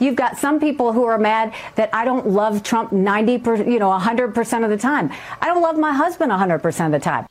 You've got some people who are mad that I don't love Trump 90%, you know, 100% of the time. I don't love my husband 100% of the time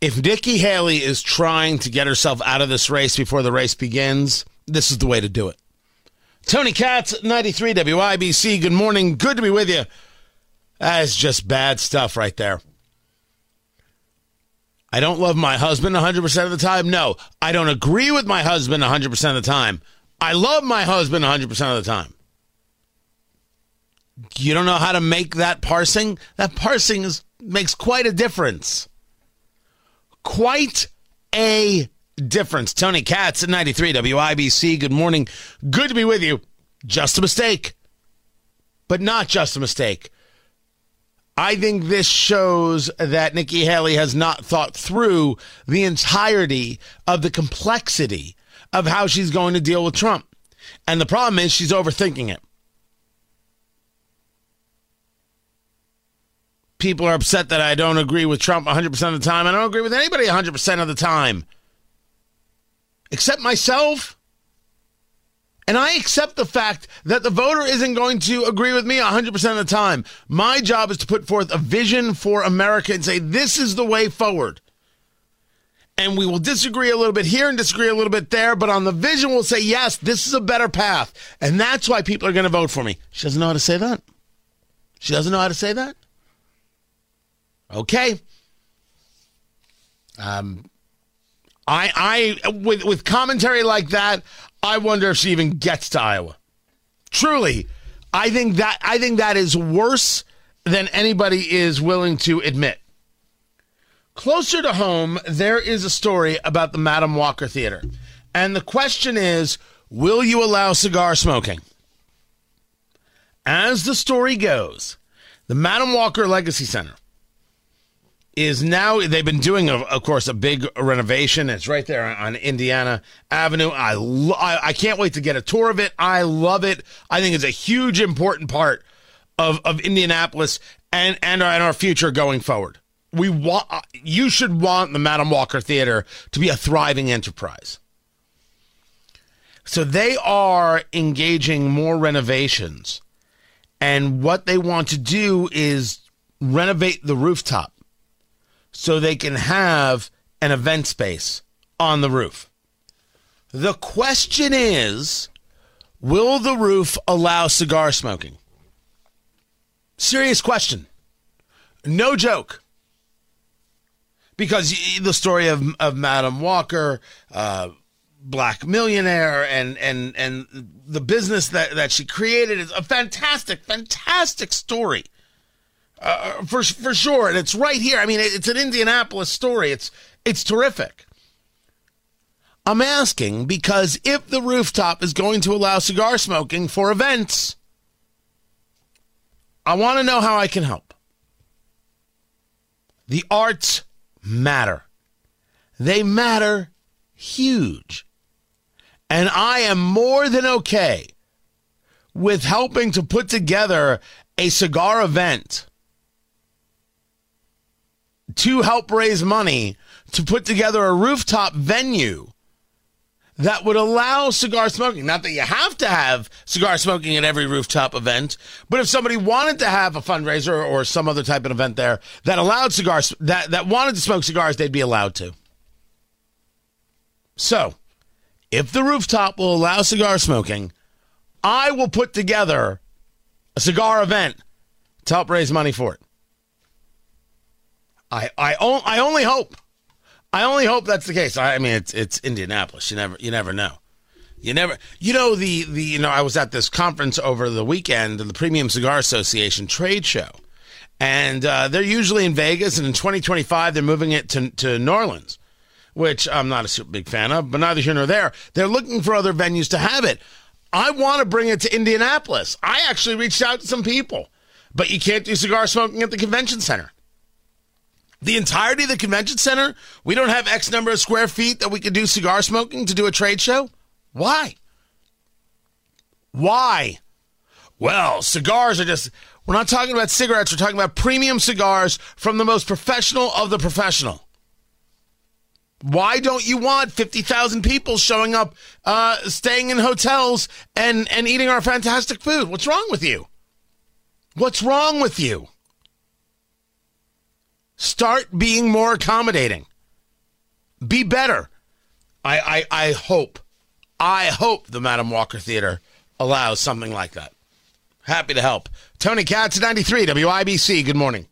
if Nikki Haley is trying to get herself out of this race before the race begins, this is the way to do it. Tony Katz, 93 WIBC. Good morning. Good to be with you. That's just bad stuff right there. I don't love my husband 100% of the time. No, I don't agree with my husband 100% of the time. I love my husband 100% of the time. You don't know how to make that parsing? That parsing is, makes quite a difference quite a difference. Tony Katz at 93 WIBC. Good morning. Good to be with you. Just a mistake, but not just a mistake. I think this shows that Nikki Haley has not thought through the entirety of the complexity of how she's going to deal with Trump. And the problem is she's overthinking it. people are upset that I don't agree with Trump 100% of the time. I don't agree with anybody 100% of the time, except myself. And I accept the fact that the voter isn't going to agree with me 100% of the time. My job is to put forth a vision for America and say, this is the way forward. And we will disagree a little bit here and disagree a little bit there, but on the vision, we'll say, yes, this is a better path. And that's why people are going to vote for me. She doesn't know how to say that. She doesn't know how to say that. Okay. Um, I, I, with with commentary like that, I wonder if she even gets to Iowa. Truly, I think that I think that is worse than anybody is willing to admit. Closer to home, there is a story about the Madam Walker Theater, and the question is, will you allow cigar smoking? As the story goes, the Madam Walker Legacy Center is now they've been doing, a, of course, a big renovation. It's right there on Indiana Avenue. I, lo- I, I can't wait to get a tour of it. I love it. I think it's a huge, important part of of Indianapolis and and our, and our future going forward. We want uh, you should want the Madam Walker Theater to be a thriving enterprise. So they are engaging more renovations, and what they want to do is renovate the rooftop so they can have an event space on the roof. The question is will the roof allow cigar smoking? Serious question. No joke. Because the story of, of Madam Walker, uh, black millionaire, and, and, and the business that, that she created is a fantastic, fantastic story. Uh, for for sure, and it's right here. I mean, it's an Indianapolis story. It's it's terrific. I'm asking because if the rooftop is going to allow cigar smoking for events, I want to know how I can help. The arts matter. They matter huge. And I am more than okay with helping to put together a cigar event to help raise money to put together a rooftop venue that would allow cigar smoking. Not that you have to have cigar smoking at every rooftop event, but if somebody wanted to have a fundraiser or some other type of event there that allowed cigars, that, that wanted to smoke cigars, they'd be allowed to. So, if the rooftop will allow cigar smoking, I will put together a cigar event to help raise money for it. I I, I only hope. I only hope that's the case. I, mean, it's it's Indianapolis. You never you never know. You never, you know, the, the, you know, I was at this conference over the weekend, the Premium Cigar Association trade show. And uh, they're usually in Vegas, and in 2025, they're moving it to, to New Orleans, which I'm not a super big fan of, but neither here nor there. They're looking for other venues to have it. I want to bring it to Indianapolis. I actually reached out to some people, but you can't do cigar smoking at the convention center. The entirety of the convention center, we don't have X number of square feet that we could do cigar smoking to do a trade show? Why? Why? Well, cigars are just, we're not talking about cigarettes, we're talking about premium cigars from the most professional of the professional. Why don't you want 50,000 people showing up, uh, staying in hotels and, and eating our fantastic food? What's wrong with you? What's wrong with you? Start being more accommodating. Be better. I, I, I hope, I hope the Madam Walker Theater allows something like that. Happy to help. Tony Katz, 93 WIBC. Good morning.